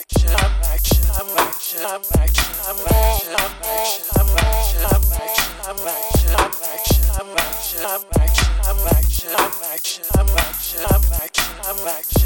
action. I'm back.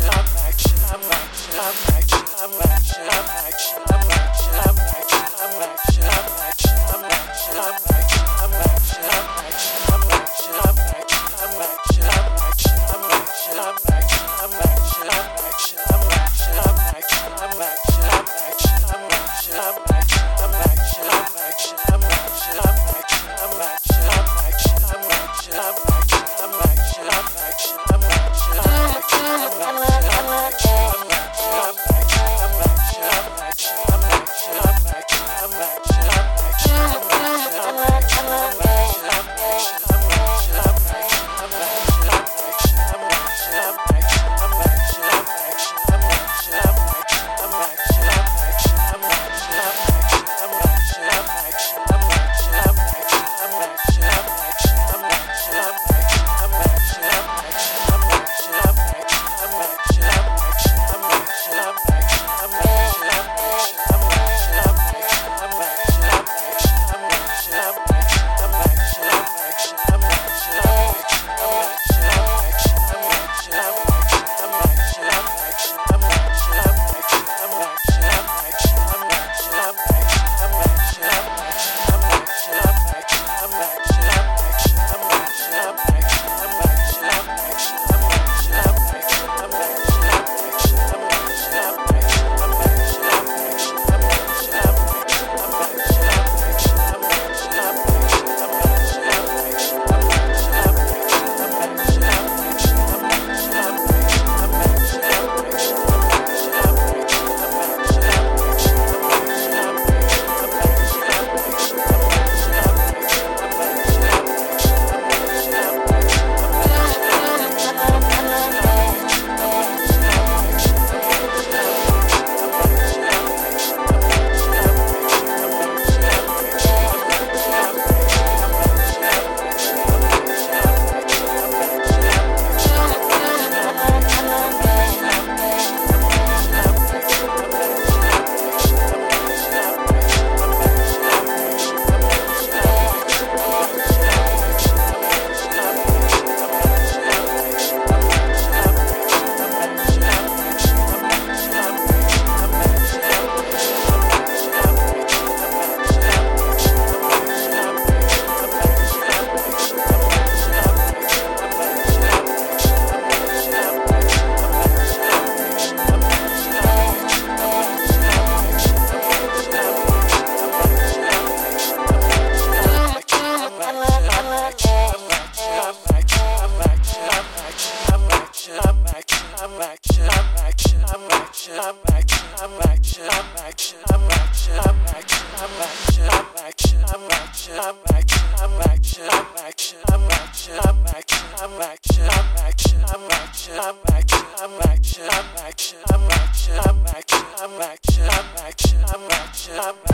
I'm